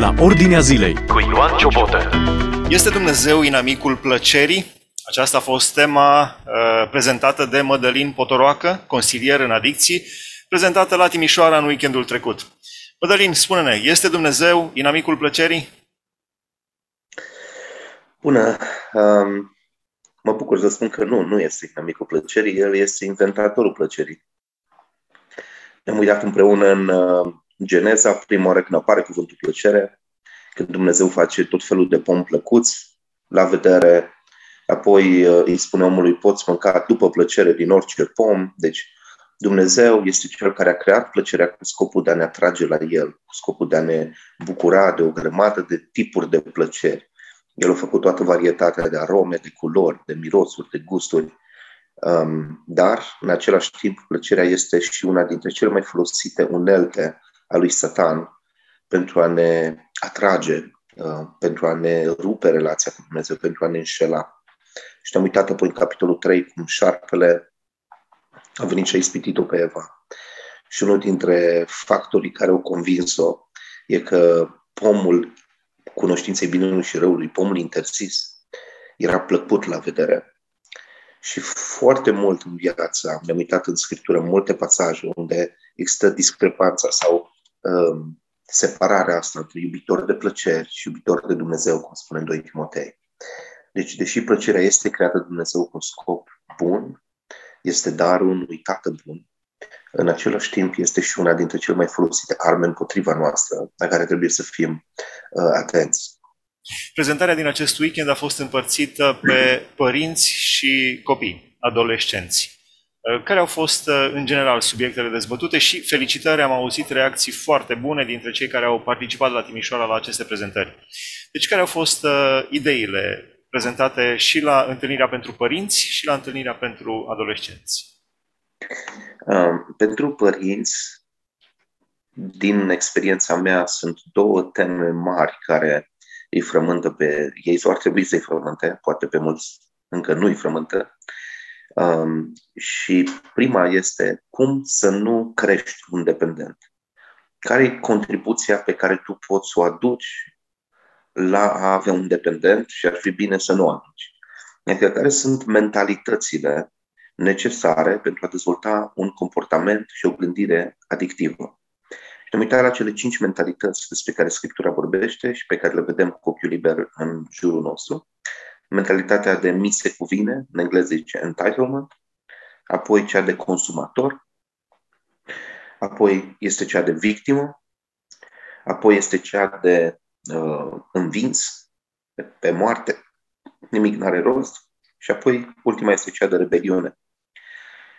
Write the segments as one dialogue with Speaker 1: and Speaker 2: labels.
Speaker 1: la Ordinea Zilei cu Ioan Ciobotă.
Speaker 2: Este Dumnezeu inamicul plăcerii? Aceasta a fost tema uh, prezentată de Mădălin Potoroacă, consilier în adicții, prezentată la Timișoara în weekendul trecut. Mădălin, spune-ne, este Dumnezeu inamicul plăcerii?
Speaker 3: Bună! Um, mă bucur să spun că nu, nu este inamicul plăcerii, el este inventatorul plăcerii. Ne-am uitat împreună în uh, Geneza, prima oară când apare cuvântul plăcere, când Dumnezeu face tot felul de pom plăcuți la vedere, apoi uh, îi spune omului, poți mânca după plăcere din orice pom, deci Dumnezeu este Cel care a creat plăcerea cu scopul de a ne atrage la El, cu scopul de a ne bucura de o grămadă de tipuri de plăceri. El a făcut toată varietatea de arome, de culori, de mirosuri, de gusturi, um, dar, în același timp, plăcerea este și una dintre cele mai folosite unelte a lui Satan pentru a ne atrage, uh, pentru a ne rupe relația cu Dumnezeu, pentru a ne înșela. Și ne-am uitat apoi în capitolul 3 cum șarpele a venit și a ispitit-o pe Eva. Și unul dintre factorii care au convins-o e că pomul cunoștinței binelui și răului, pomul interzis, era plăcut la vedere. Și foarte mult în viața, mi-am uitat în scriptură, în multe pasaje unde există discrepanța sau um, separarea asta între iubitor de plăceri și iubitor de Dumnezeu, cum spune în 2 Timotei. Deci, deși plăcerea este creată de Dumnezeu cu un scop bun, este darul unui tată bun, în același timp este și una dintre cele mai folosite arme împotriva noastră, la care trebuie să fim uh, atenți.
Speaker 2: Prezentarea din acest weekend a fost împărțită pe părinți și copii, adolescenți. Uh, care au fost, uh, în general, subiectele dezbătute și felicitări, am auzit reacții foarte bune dintre cei care au participat la Timișoara la aceste prezentări. Deci, care au fost uh, ideile prezentate și la întâlnirea pentru părinți și la întâlnirea pentru adolescenți?
Speaker 3: Um, pentru părinți, din experiența mea, sunt două teme mari care îi frământă pe ei, sau ar trebui să-i frământe, poate pe mulți încă nu îi frământă. Um, și prima este cum să nu crești independent. Care e contribuția pe care tu poți să o aduci la a avea un dependent și ar fi bine să nu o aduci. Adică care sunt mentalitățile necesare pentru a dezvolta un comportament și o gândire adictivă. Și ne uităm la cele cinci mentalități despre care Scriptura vorbește și pe care le vedem cu ochiul liber în jurul nostru. Mentalitatea de mi se cuvine, în engleză zice entitlement, apoi cea de consumator, apoi este cea de victimă, apoi este cea de uh, învins pe moarte, nimic nu are rost, și apoi ultima este cea de rebeliune.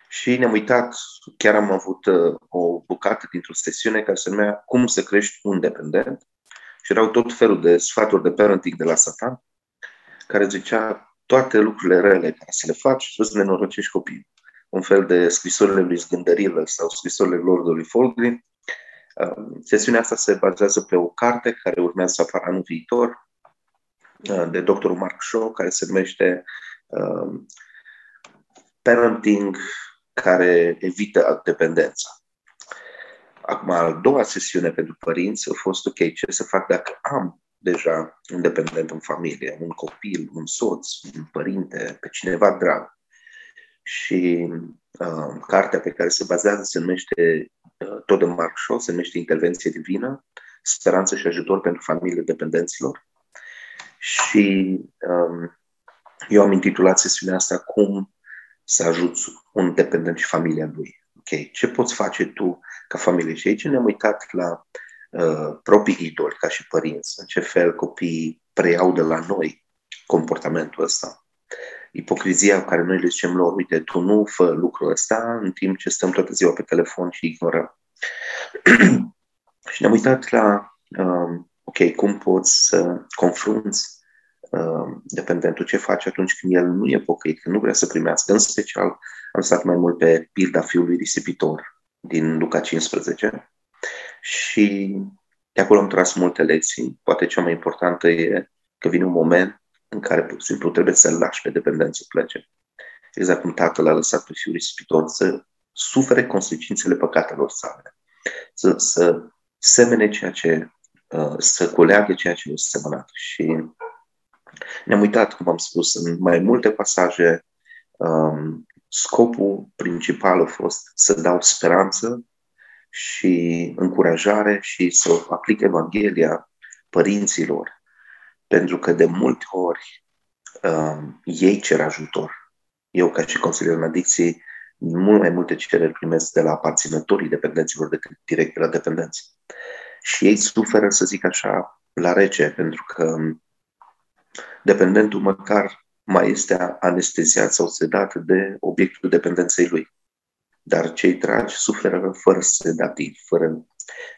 Speaker 3: Și ne-am uitat, chiar am avut uh, o bucată dintr-o sesiune care se numea Cum să crești un dependent și erau tot felul de sfaturi de parenting de la Satan care zicea toate lucrurile rele care să le faci, să nenorocești copiii. Un fel de scrisorile lui Zgândărilă sau scrisorile Lordului Folgrin. Um, sesiunea asta se bazează pe o carte care urmează să apară anul viitor uh, de doctorul Mark Shaw, care se numește um, Parenting care evită dependența. Acum, a doua sesiune pentru părinți a fost, ok, ce să fac dacă am deja un dependent în familie, un copil, un soț, un părinte, pe cineva drag. Și uh, cartea pe care se bazează se numește, uh, tot de Mark Shaw, se numește Intervenție Divină, Speranță și ajutor pentru familiile dependenților. Și um, eu am intitulat sesiunea asta Cum să ajuți un dependent și familia lui. Ok, ce poți face tu ca familie? Și aici ne-am uitat la uh, proprii idoli ca și părinți, în ce fel copiii preiau de la noi comportamentul ăsta. Ipocrizia cu care noi le zicem lor, uite, tu nu fă lucrul ăsta în timp ce stăm toată ziua pe telefon și ignorăm. și ne-am uitat la, um, ok, cum poți să confrunți uh, dependentul ce face atunci când el nu e pocăit, când nu vrea să primească. În special, am stat mai mult pe pilda fiului risipitor din Luca 15 și de acolo am tras multe lecții. Poate cea mai importantă e că vine un moment în care, pur și simplu, trebuie să-l lași pe dependență să plece. Exact cum tatăl a lăsat pe fiul risipitor să sufere consecințele păcatelor sale. Să, să semene ceea ce uh, să culeagă ceea ce este semănat. Și ne-am uitat, cum am spus, în mai multe pasaje, um, scopul principal a fost să dau speranță și încurajare și să aplic Evanghelia părinților. Pentru că de multe ori um, ei cer ajutor. Eu, ca și consilier în adicții, mult mai multe cereri primesc de la aparținătorii dependenților decât direct de la dependenți. Și ei suferă, să zic așa, la rece, pentru că dependentul măcar mai este anesteziat sau sedat de obiectul dependenței lui. Dar cei dragi suferă fără sedativ, fără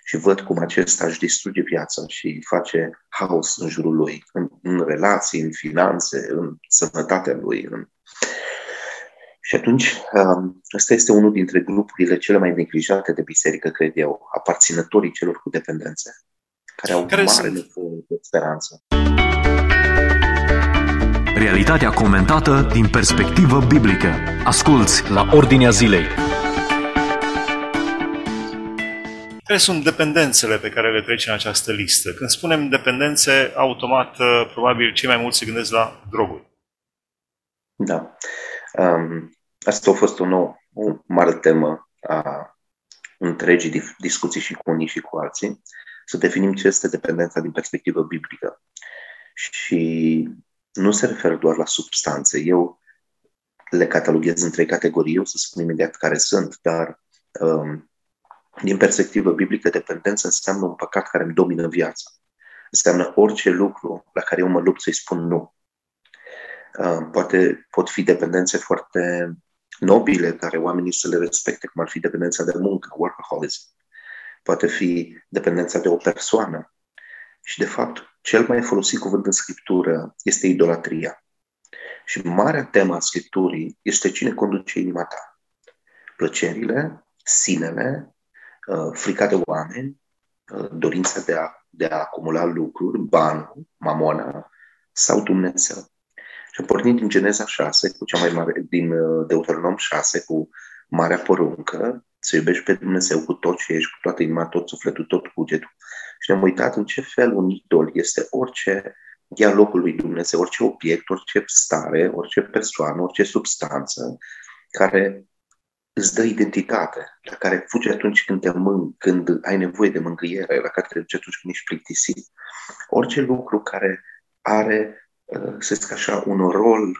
Speaker 3: și văd cum acesta își distruge viața și face haos în jurul lui, în, în relații, în finanțe, în sănătatea lui. În... Și atunci, um, ăsta este unul dintre grupurile cele mai neglijate de biserică, cred eu, aparținătorii celor cu dependențe, care au care mare nevoie de speranță.
Speaker 1: Realitatea comentată din perspectivă biblică. Asculți la Ordinea Zilei.
Speaker 2: Care sunt dependențele pe care le trece în această listă? Când spunem dependențe, automat, uh, probabil cei mai mulți se gândesc la droguri.
Speaker 3: Da. Um, asta a fost o, nouă, o mare temă a întregii discuții și cu unii și cu alții, să definim ce este dependența din perspectivă biblică. Și nu se referă doar la substanțe. Eu le cataloghez în trei categorii, o să spun imediat care sunt, dar um, din perspectivă biblică, dependență înseamnă un păcat care îmi domină viața. Înseamnă orice lucru la care eu mă lupt să-i spun nu. Uh, poate pot fi dependențe foarte nobile care oamenii să le respecte, cum ar fi dependența de muncă, workaholism. Poate fi dependența de o persoană. Și, de fapt, cel mai folosit cuvânt în Scriptură este idolatria. Și marea temă a Scripturii este cine conduce inima ta. Plăcerile, sinele, uh, frica de oameni, uh, dorința de a, de a acumula lucruri, banul, mamona sau Dumnezeu. Și pornind din Geneza 6, cu cea mai mare, din uh, Deuteronom 6, cu marea poruncă, să iubești pe Dumnezeu cu tot ce ești, cu toată inima, tot sufletul, tot cugetul. Și ne-am uitat în ce fel un idol este orice ia locul lui Dumnezeu, orice obiect, orice stare, orice persoană, orice substanță care îți dă identitate, la care fugi atunci când te mâng, când ai nevoie de mângâiere, la care te duci atunci când ești plictisit. Orice lucru care are, uh, să zic așa, un rol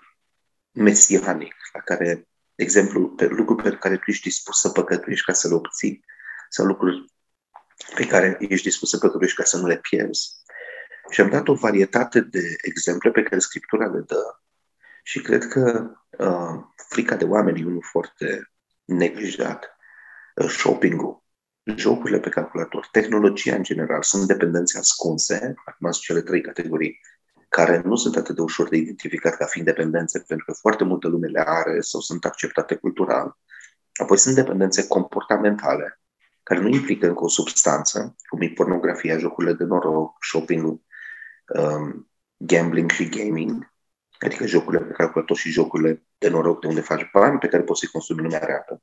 Speaker 3: mesianic, la care de exemplu, pe lucruri pe care tu ești dispus să păcătuiești ca să le obții, sau lucruri pe care ești dispus să păcătuiești ca să nu le pierzi. Și am dat o varietate de exemple pe care Scriptura le dă și cred că uh, frica de oameni e unul foarte neglijat. Uh, shopping-ul, jocurile pe calculator, tehnologia în general, sunt dependențe ascunse, acum sunt cele trei categorii care nu sunt atât de ușor de identificat ca fiind dependențe, pentru că foarte multă lume le are sau sunt acceptate cultural. Apoi sunt dependențe comportamentale, care nu implică încă o substanță, cum e pornografia, jocurile de noroc, shopping um, gambling și gaming, adică jocurile pe calculator și jocurile de noroc de unde faci bani, pe care poți să-i consumi în lumea reală.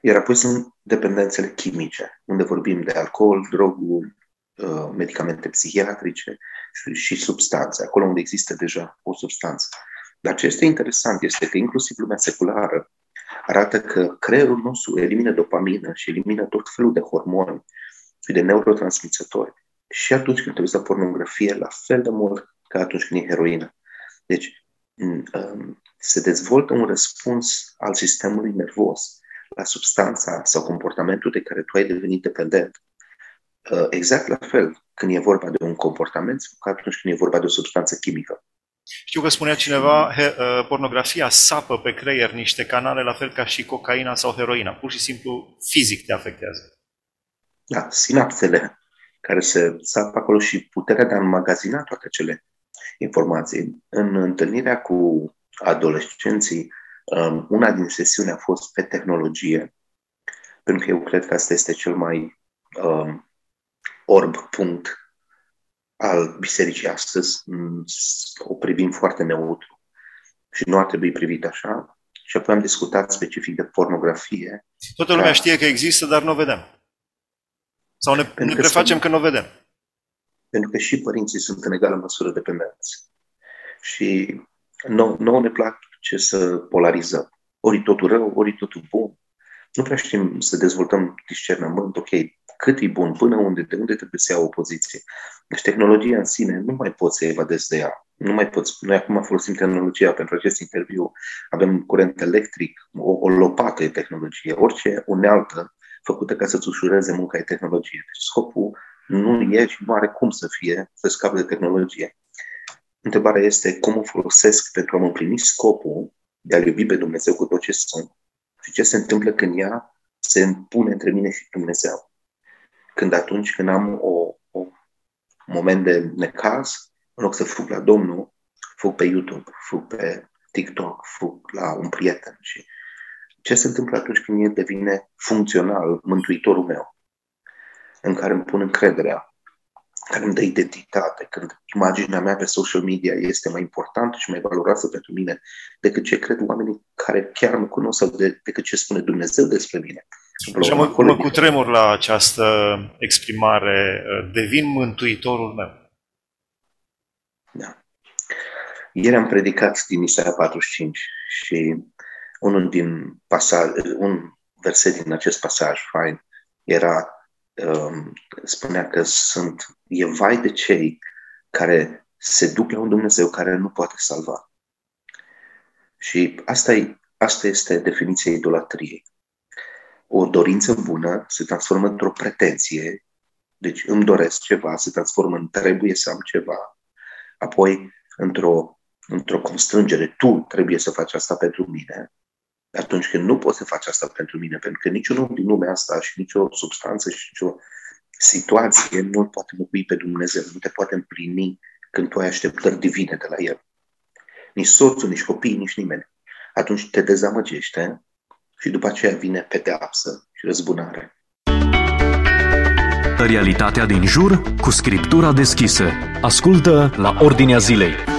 Speaker 3: Iar apoi sunt dependențele chimice, unde vorbim de alcool, droguri, uh, medicamente psihiatrice, și, și substanțe, acolo unde există deja o substanță. Dar ce este interesant este că inclusiv lumea seculară arată că creierul nostru elimină dopamină și elimină tot felul de hormoni și de neurotransmițători și atunci când trebuie să pornografie, la fel de mult ca atunci când e heroină. Deci, um, se dezvoltă un răspuns al sistemului nervos la substanța sau comportamentul de care tu ai devenit dependent. Uh, exact la fel când e vorba de un comportament sau ca atunci când e vorba de o substanță chimică.
Speaker 2: Știu că spunea cineva, he, uh, pornografia sapă pe creier niște canale la fel ca și cocaina sau heroina. Pur și simplu fizic te afectează.
Speaker 3: Da, sinapsele care se sapă acolo și puterea de a înmagazina toate acele informații. În întâlnirea cu adolescenții, um, una din sesiuni a fost pe tehnologie, pentru că eu cred că asta este cel mai um, orb punct al bisericii astăzi. Mm, o privim foarte neutru și nu ar trebui privit așa. Și apoi am discutat specific de pornografie.
Speaker 2: Toată lumea ca... știe că există, dar nu o vedem. Sau ne, ne prefacem că nu o vedem.
Speaker 3: Pentru că și părinții sunt în egală măsură dependenți. Și nouă, nou ne place să polarizăm. Ori totul rău, ori totul bun. Nu prea știm să dezvoltăm discernământ, ok, cât e bun, până unde, de unde trebuie să ia o poziție. Deci tehnologia în sine nu mai poți să evadezi de ea. Nu mai poți. Noi acum folosim tehnologia pentru acest interviu. Avem curent electric, o, o lopată e tehnologie. Orice unealtă făcută ca să-ți ușureze munca e tehnologie. Deci scopul nu e și nu are cum să fie să scape de tehnologie. Întrebarea este cum o folosesc pentru a-mi împlini scopul de a-L iubi pe Dumnezeu cu tot ce sunt și ce se întâmplă când ea se împune între mine și Dumnezeu. Când atunci când am o, o moment de necaz, în loc să fug la Domnul, fug pe YouTube, fug pe TikTok, fug la un prieten și ce se întâmplă atunci când el devine funcțional, mântuitorul meu, în care îmi pun încrederea, care îmi dă identitate, când imaginea mea pe social media este mai importantă și mai valoroasă pentru mine decât ce cred oamenii care chiar mă cunosc sau de, decât ce spune Dumnezeu despre mine.
Speaker 2: Și mă, mă cu tremur la această exprimare, devin mântuitorul meu.
Speaker 3: Da. Ieri am predicat din Isaia 45 și unul din pasaj, un verset din acest pasaj fain era, um, spunea că sunt, e vai de cei care se duc la un Dumnezeu care nu poate salva. Și asta, e, asta este definiția idolatriei. O dorință bună se transformă într-o pretenție, deci îmi doresc ceva, se transformă în trebuie să am ceva, apoi într-o, într-o constrângere, tu trebuie să faci asta pentru mine, atunci când nu poți să faci asta pentru mine, pentru că niciunul din lumea asta și nicio substanță și nicio situație nu poate măcui pe Dumnezeu, nu te poate împlini când tu ai așteptări divine de la El. Nici soțul, nici copiii, nici nimeni. Atunci te dezamăgește și după aceea vine pedeapsă și răzbunare.
Speaker 1: Realitatea din jur cu scriptura deschisă. Ascultă la Ordinea Zilei.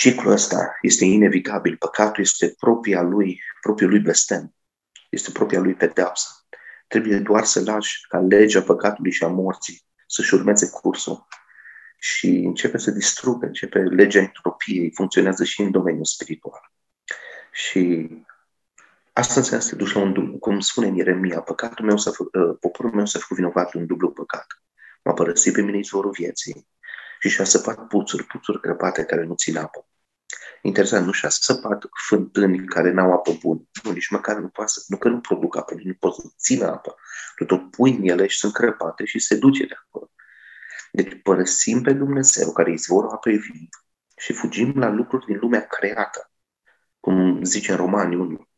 Speaker 3: Ciclul ăsta este inevitabil. Păcatul este propria lui, propriul lui blestem. Este propria lui pedeapsă. Trebuie doar să lași ca legea păcatului și a morții să-și urmeze cursul și începe să distrugă, începe legea entropiei, funcționează și în domeniul spiritual. Și asta înseamnă să te duci la un dublu. Cum spune în Ieremia, păcatul meu să uh, poporul meu să a făcut vinovat un dublu păcat. M-a părăsit pe mine izvorul vieții și și-a săpat puțuri, puțuri crăpate care nu țin apă. Interesant, nu și-a săpat fântâni care n-au apă bună. Nu, nici măcar nu poate să, nu că nu produc apă, nu pot să țină apă. Tu tot pui în ele și sunt crăpate și se duce de acolo. Deci părăsim pe Dumnezeu, care izvorul apei vii, și fugim la lucruri din lumea creată. Cum zice în Romani 1,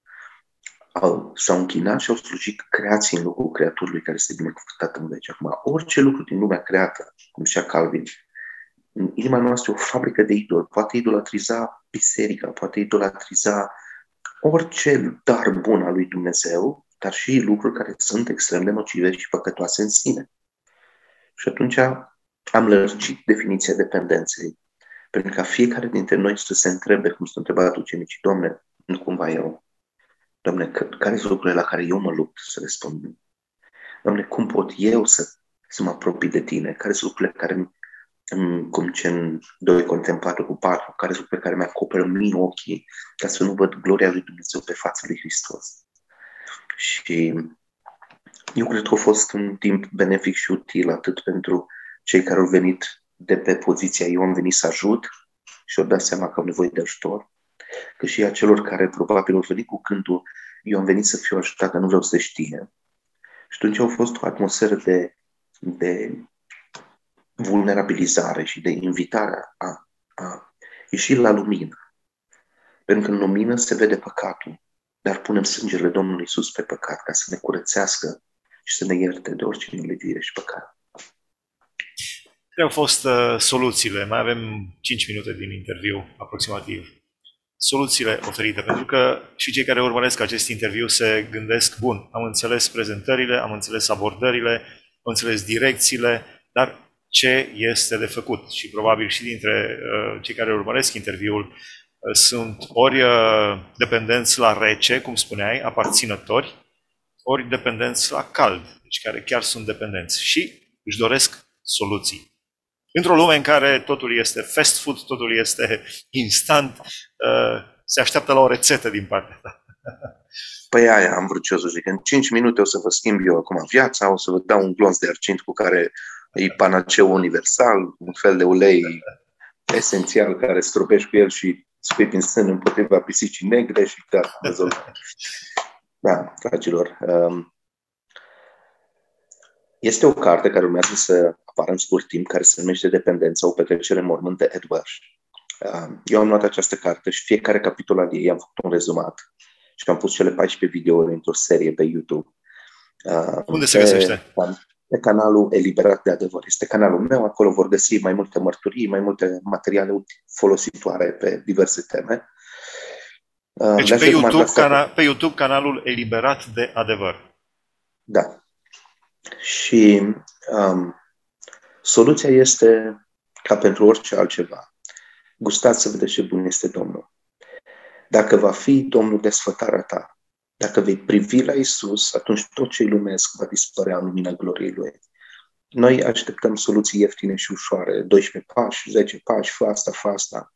Speaker 3: au, s-au închinat și au slujit creații în locul creatorului care este binecuvântat în veci. Acum, orice lucru din lumea creată, cum zicea Calvin, în inima noastră o fabrică de idol, poate idolatriza biserica, poate idolatriza orice dar bun al lui Dumnezeu, dar și lucruri care sunt extrem de nocive și păcătoase în sine. Și atunci am lărgit definiția dependenței, pentru ca fiecare dintre noi să se întrebe, cum s-a întrebat ucenicii, Doamne, nu cumva eu, Doamne, care sunt lucrurile la care eu mă lupt să răspund? Doamne, cum pot eu să, să mă apropii de Tine? Care sunt lucrurile care cum ce în 2 contemplatul cu 4, care sunt pe care mi-acoperă mie ochii ca să nu văd gloria lui Dumnezeu pe fața lui Hristos. Și eu cred că a fost un timp benefic și util atât pentru cei care au venit de pe poziția eu am venit să ajut și au dat seama că au nevoie de ajutor, cât și a celor care probabil au venit cu cântul eu am venit să fiu ajutat, dar nu vreau să știe. Și atunci a fost o atmosferă de, de vulnerabilizare și de invitare a, a ieși la lumină. Pentru că în lumină se vede păcatul, dar punem sângele Domnului Isus pe păcat ca să ne curățească și să ne ierte de orice nelevire și păcat.
Speaker 2: Care au fost uh, soluțiile? Mai avem 5 minute din interviu, aproximativ. Soluțiile oferite, pentru că și cei care urmăresc acest interviu se gândesc, bun, am înțeles prezentările, am înțeles abordările, am înțeles direcțiile, dar ce este de făcut. Și probabil și dintre uh, cei care urmăresc interviul uh, sunt ori uh, dependenți la rece, cum spuneai, aparținători, ori dependenți la cald, deci care chiar sunt dependenți și își doresc soluții. Într-o lume în care totul este fast food, totul este instant, uh, se așteaptă la o rețetă din partea ta.
Speaker 3: Păi aia am vrut eu să zic. În 5 minute o să vă schimb eu acum viața, o să vă dau un glonț de argint cu care e panaceu universal, un fel de ulei esențial care stropești cu el și spui prin sân împotriva pisicii negre și gata, rezolvat. Da, dragilor. Um, este o carte care urmează să apară în scurt timp, care se numește Dependența, o petrecere în mormânt de Ed Welsh. Um, eu am luat această carte și fiecare capitol al ei am făcut un rezumat și am pus cele 14 videouri într-o serie pe YouTube.
Speaker 2: Uh, Unde se găsește?
Speaker 3: Pe canalul Eliberat de Adevăr. Este canalul meu, acolo vor găsi mai multe mărturii, mai multe materiale folositoare pe diverse teme.
Speaker 2: Uh, deci pe YouTube, cana- pe YouTube canalul Eliberat de Adevăr.
Speaker 3: Da. Și um, soluția este ca pentru orice altceva. Gustați să vedeți ce bun este Domnul. Dacă va fi Domnul desfătarea ta, dacă vei privi la Isus, atunci tot ce-i lumesc va dispărea în lumina gloriei Lui. Noi așteptăm soluții ieftine și ușoare, 12 pași, 10 pași, fă asta, fă asta.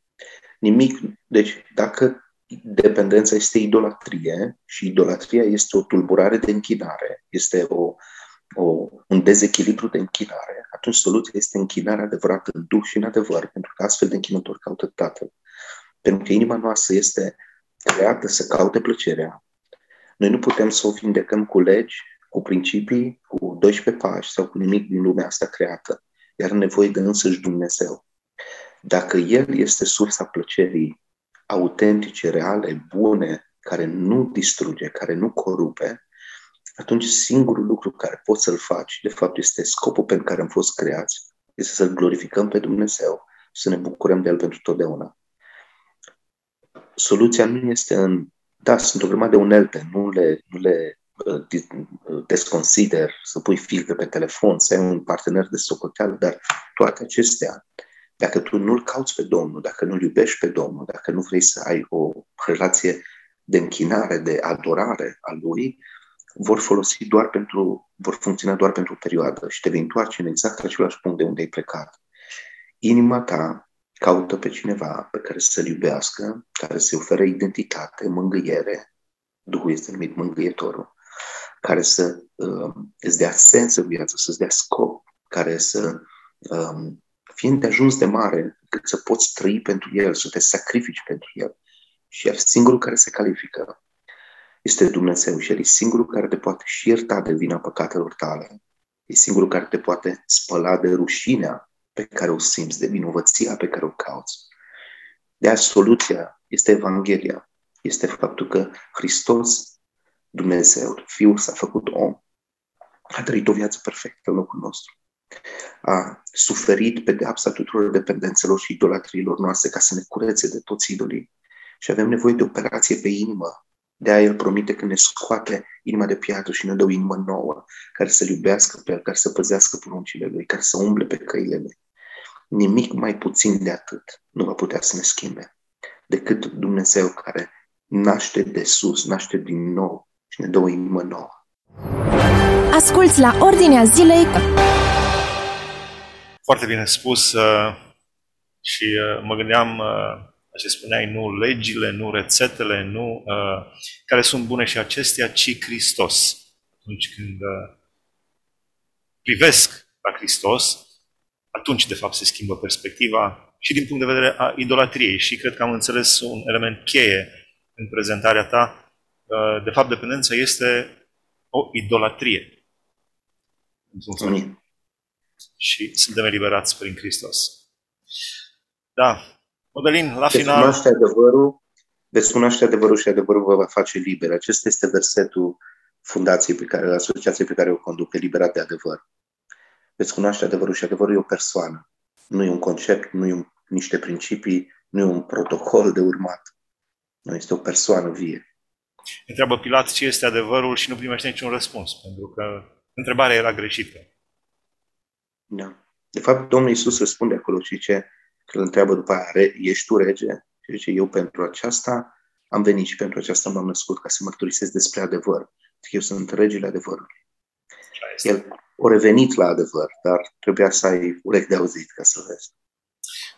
Speaker 3: Nimic. Deci, dacă dependența este idolatrie și idolatria este o tulburare de închinare, este o, o, un dezechilibru de închinare, atunci soluția este închinarea adevărată în duh și în adevăr, pentru că astfel de închinători caută Tatăl. Pentru că inima noastră este creată să caute plăcerea. Noi nu putem să o vindecăm cu legi, cu principii, cu 12 pași sau cu nimic din lumea asta creată. Iar nevoie de însăși Dumnezeu. Dacă El este sursa plăcerii autentice, reale, bune, care nu distruge, care nu corupe, atunci singurul lucru care poți să-l faci, de fapt, este scopul pentru care am fost creați, este să-L glorificăm pe Dumnezeu, să ne bucurăm de El pentru totdeauna soluția nu este în... Da, sunt o grămadă de unelte, nu le, nu le uh, uh, desconsider, să pui filtre pe telefon, să ai un partener de socoteală, dar toate acestea, dacă tu nu-L cauți pe Domnul, dacă nu-L iubești pe Domnul, dacă nu vrei să ai o relație de închinare, de adorare a Lui, vor folosi doar pentru, vor funcționa doar pentru o perioadă și te vei întoarce în exact același punct de unde ai plecat. Inima ta caută pe cineva pe care să-l iubească, care să-i ofere identitate, mângâiere, Duhul este numit mângâietorul, care să uh, îți dea sens în viață, să-ți dea scop, care să um, fie ajuns de mare cât să poți trăi pentru el, să te sacrifici pentru el. Și iar singurul care se califică este Dumnezeu și El e singurul care te poate și ierta de vina păcatelor tale. E singurul care te poate spăla de rușinea pe care o simți, de vinovăția pe care o cauți. De aia soluția este Evanghelia. Este faptul că Hristos, Dumnezeu, Fiul s-a făcut om, a trăit o viață perfectă în locul nostru. A suferit pedeapsa tuturor dependențelor și idolatriilor noastre ca să ne curețe de toți idolii. Și avem nevoie de operație pe inimă. De aia El promite că ne scoate inima de piatră și ne dă o inimă nouă, care să-L iubească pe El, care să păzească poruncile Lui, care să umble pe căile Lui nimic mai puțin de atât nu va putea să ne schimbe decât Dumnezeu care naște de sus, naște din nou și ne dă o inimă nouă.
Speaker 4: Asculți la Ordinea Zilei.
Speaker 2: Foarte bine spus uh, și uh, mă gândeam uh, ce spuneai, nu legile, nu rețetele, nu care sunt bune și acestea, ci Hristos. Atunci când privesc la Hristos, atunci, de fapt, se schimbă perspectiva și din punct de vedere a idolatriei. Și cred că am înțeles un element cheie în prezentarea ta. Uh, de fapt, dependența este o idolatrie.
Speaker 3: Amin.
Speaker 2: Și suntem eliberați prin Hristos. Da. Modelin, la
Speaker 3: veți
Speaker 2: final...
Speaker 3: Cunoaște adevărul, veți cunoaște adevărul și adevărul vă va face liber. Acesta este versetul fundației pe care, asociației pe care o conduc, eliberat de adevăr veți cunoaște adevărul și adevărul e o persoană. Nu e un concept, nu e un, niște principii, nu e un protocol de urmat. Nu este o persoană vie.
Speaker 2: Întreabă Pilat ce este adevărul și nu primește niciun răspuns, pentru că întrebarea era greșită.
Speaker 3: Da. De fapt, Domnul Iisus răspunde acolo și ce că îl întreabă după aia, ești tu rege? Și zice, eu pentru aceasta am venit și pentru aceasta m-am născut ca să mărturisesc despre adevăr. Eu sunt regele adevărului. El a revenit la adevăr, dar trebuia să ai urechi de auzit ca să vezi.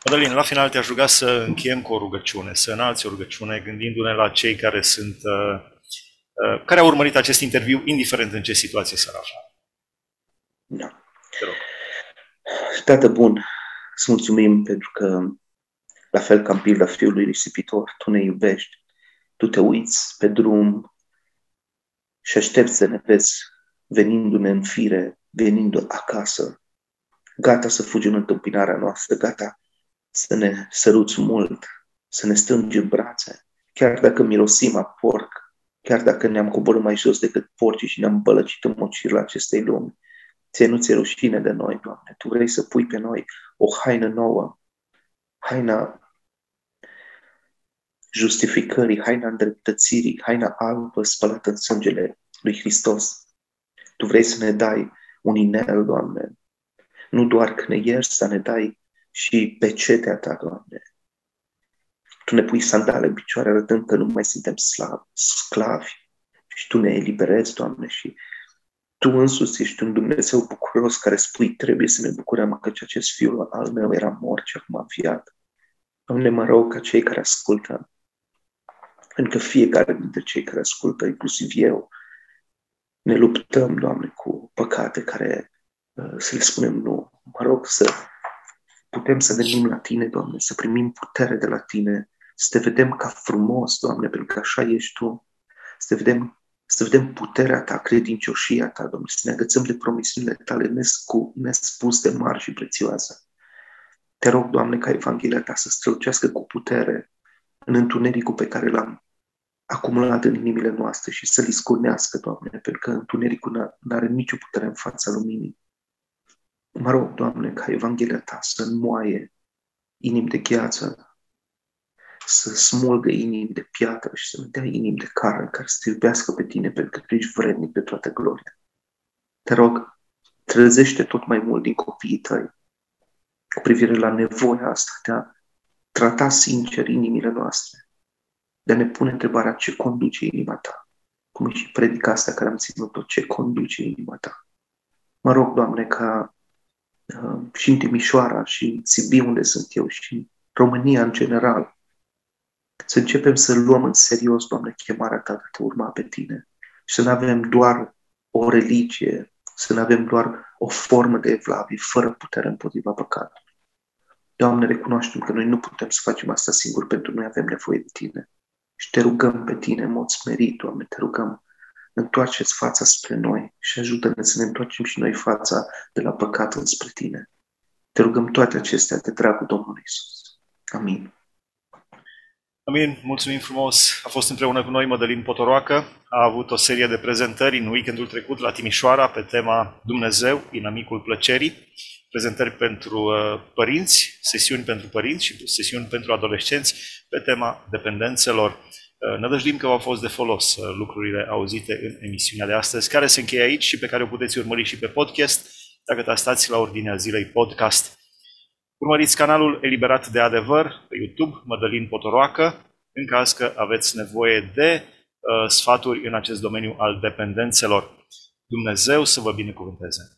Speaker 2: Mădălin, la final te-aș ruga să încheiem cu o rugăciune, să înalți o rugăciune, gândindu-ne la cei care sunt, uh, uh, care au urmărit acest interviu, indiferent în ce situație s-ar afla.
Speaker 3: Da. Tată bun, îți mulțumim pentru că, la fel ca în pilda fiului risipitor, tu ne iubești, tu te uiți pe drum și aștepți să ne vezi venindu-ne în fire, venind acasă, gata să fugi în întâmpinarea noastră, gata să ne săruți mult, să ne strângi în brațe, chiar dacă mirosim a porc, chiar dacă ne-am coborât mai jos decât porci și ne-am bălăcit în mocirul acestei lumi. Ție nu ți-e rușine de noi, Doamne. Tu vrei să pui pe noi o haină nouă, haina justificării, haina îndreptățirii, haina albă spălată în sângele lui Hristos. Tu vrei să ne dai un inel, Doamne. Nu doar că ne ierți, să ne dai și pecetea Ta, Doamne. Tu ne pui sandale în picioare arătând că nu mai suntem slavi, sclavi și Tu ne eliberezi, Doamne, și Tu însuți ești un Dumnezeu bucuros care spui trebuie să ne bucurăm că acest fiul al meu era mort și acum a înviat. Doamne, mă rog ca cei care ascultă, pentru că fiecare dintre cei care ascultă, inclusiv eu, ne luptăm, Doamne, cu păcate care uh, să le spunem nu. Mă rog să putem să venim la Tine, Doamne, să primim putere de la Tine, să te vedem ca frumos, Doamne, pentru că așa ești Tu, să te vedem, să vedem puterea Ta, credincioșia Ta, Doamne, să ne agățăm de promisiunile Tale nescu, nespus de mari și prețioase. Te rog, Doamne, ca Evanghelia Ta să strălucească cu putere în întunericul pe care l-am acumulat în inimile noastre și să-l iscurnească, Doamne, pentru că întunericul nu are nicio putere în fața luminii. Mă rog, Doamne, ca Evanghelia Ta să înmoaie inimi de gheață, să smulgă inimi de piatră și să ne dea inimi de carne care să te iubească pe Tine, pentru că Tu ești vrednic de toată gloria. Te rog, trezește tot mai mult din copiii Tăi cu privire la nevoia asta de a trata sincer inimile noastre, de a ne pune întrebarea ce conduce inima ta. Cum e și predica asta care am ținut-o, ce conduce inima ta. Mă rog, Doamne, ca uh, și în Timișoara, și în Sibiu, unde sunt eu, și în România în general, să începem să luăm în serios, Doamne, chemarea Ta de a te urma pe Tine și să nu avem doar o religie, să nu avem doar o formă de evlavie fără putere împotriva păcatului. Doamne, recunoaștem că noi nu putem să facem asta singur, pentru noi avem nevoie de Tine. Și te rugăm pe tine în mod smerit, Doamne, te rugăm, întoarceți fața spre noi și ajută-ne să ne întoarcem și noi fața de la păcat înspre tine. Te rugăm toate acestea de dragul Domnului Isus. Amin.
Speaker 2: Amin, mulțumim frumos. A fost împreună cu noi Mădălin Potoroacă. A avut o serie de prezentări în weekendul trecut la Timișoara pe tema Dumnezeu, inamicul plăcerii. Prezentări pentru uh, părinți, sesiuni pentru părinți și sesiuni pentru adolescenți pe tema dependențelor. Uh, nădăjduim că au fost de folos uh, lucrurile auzite în emisiunea de astăzi, care se încheie aici și pe care o puteți urmări și pe podcast, dacă stați la ordinea zilei podcast. Urmăriți canalul Eliberat de Adevăr pe YouTube, Mădălin Potoroacă, în caz că aveți nevoie de uh, sfaturi în acest domeniu al dependențelor. Dumnezeu să vă binecuvânteze!